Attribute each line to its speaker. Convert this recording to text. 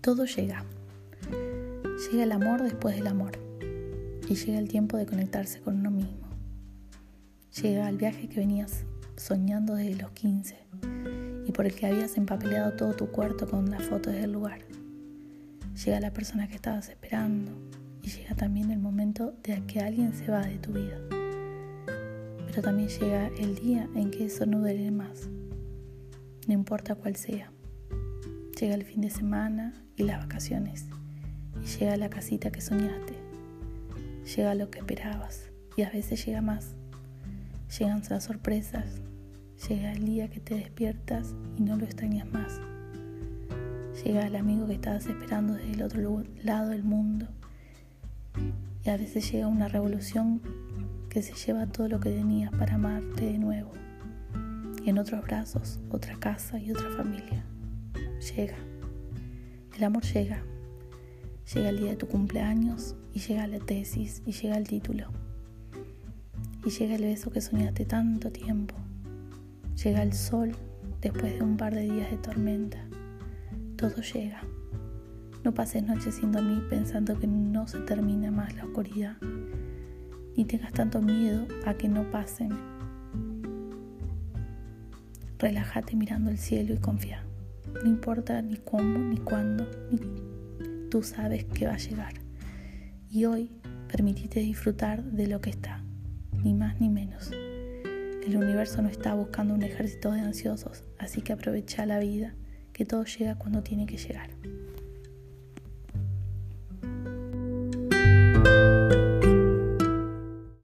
Speaker 1: Todo llega. Llega el amor después del amor. Y llega el tiempo de conectarse con uno mismo. Llega el viaje que venías soñando desde los 15 y por el que habías empapelado todo tu cuarto con las fotos del lugar. Llega la persona que estabas esperando y llega también el momento de que alguien se va de tu vida. Pero también llega el día en que eso no duele más, no importa cuál sea. Llega el fin de semana y las vacaciones. Y llega la casita que soñaste. Llega lo que esperabas. Y a veces llega más. Llegan las sorpresas. Llega el día que te despiertas y no lo extrañas más. Llega el amigo que estabas esperando desde el otro lado del mundo. Y a veces llega una revolución que se lleva todo lo que tenías para amarte de nuevo. Y en otros brazos, otra casa y otra familia llega. El amor llega. Llega el día de tu cumpleaños y llega la tesis y llega el título. Y llega el beso que soñaste tanto tiempo. Llega el sol después de un par de días de tormenta. Todo llega. No pases noches sin dormir pensando que no se termina más la oscuridad. Ni tengas tanto miedo a que no pasen. Relájate mirando el cielo y confía. No importa ni cómo, ni cuándo, ni tú sabes que va a llegar. Y hoy permitite disfrutar de lo que está, ni más ni menos. El universo no está buscando un ejército de ansiosos, así que aprovecha la vida, que todo llega cuando tiene que llegar.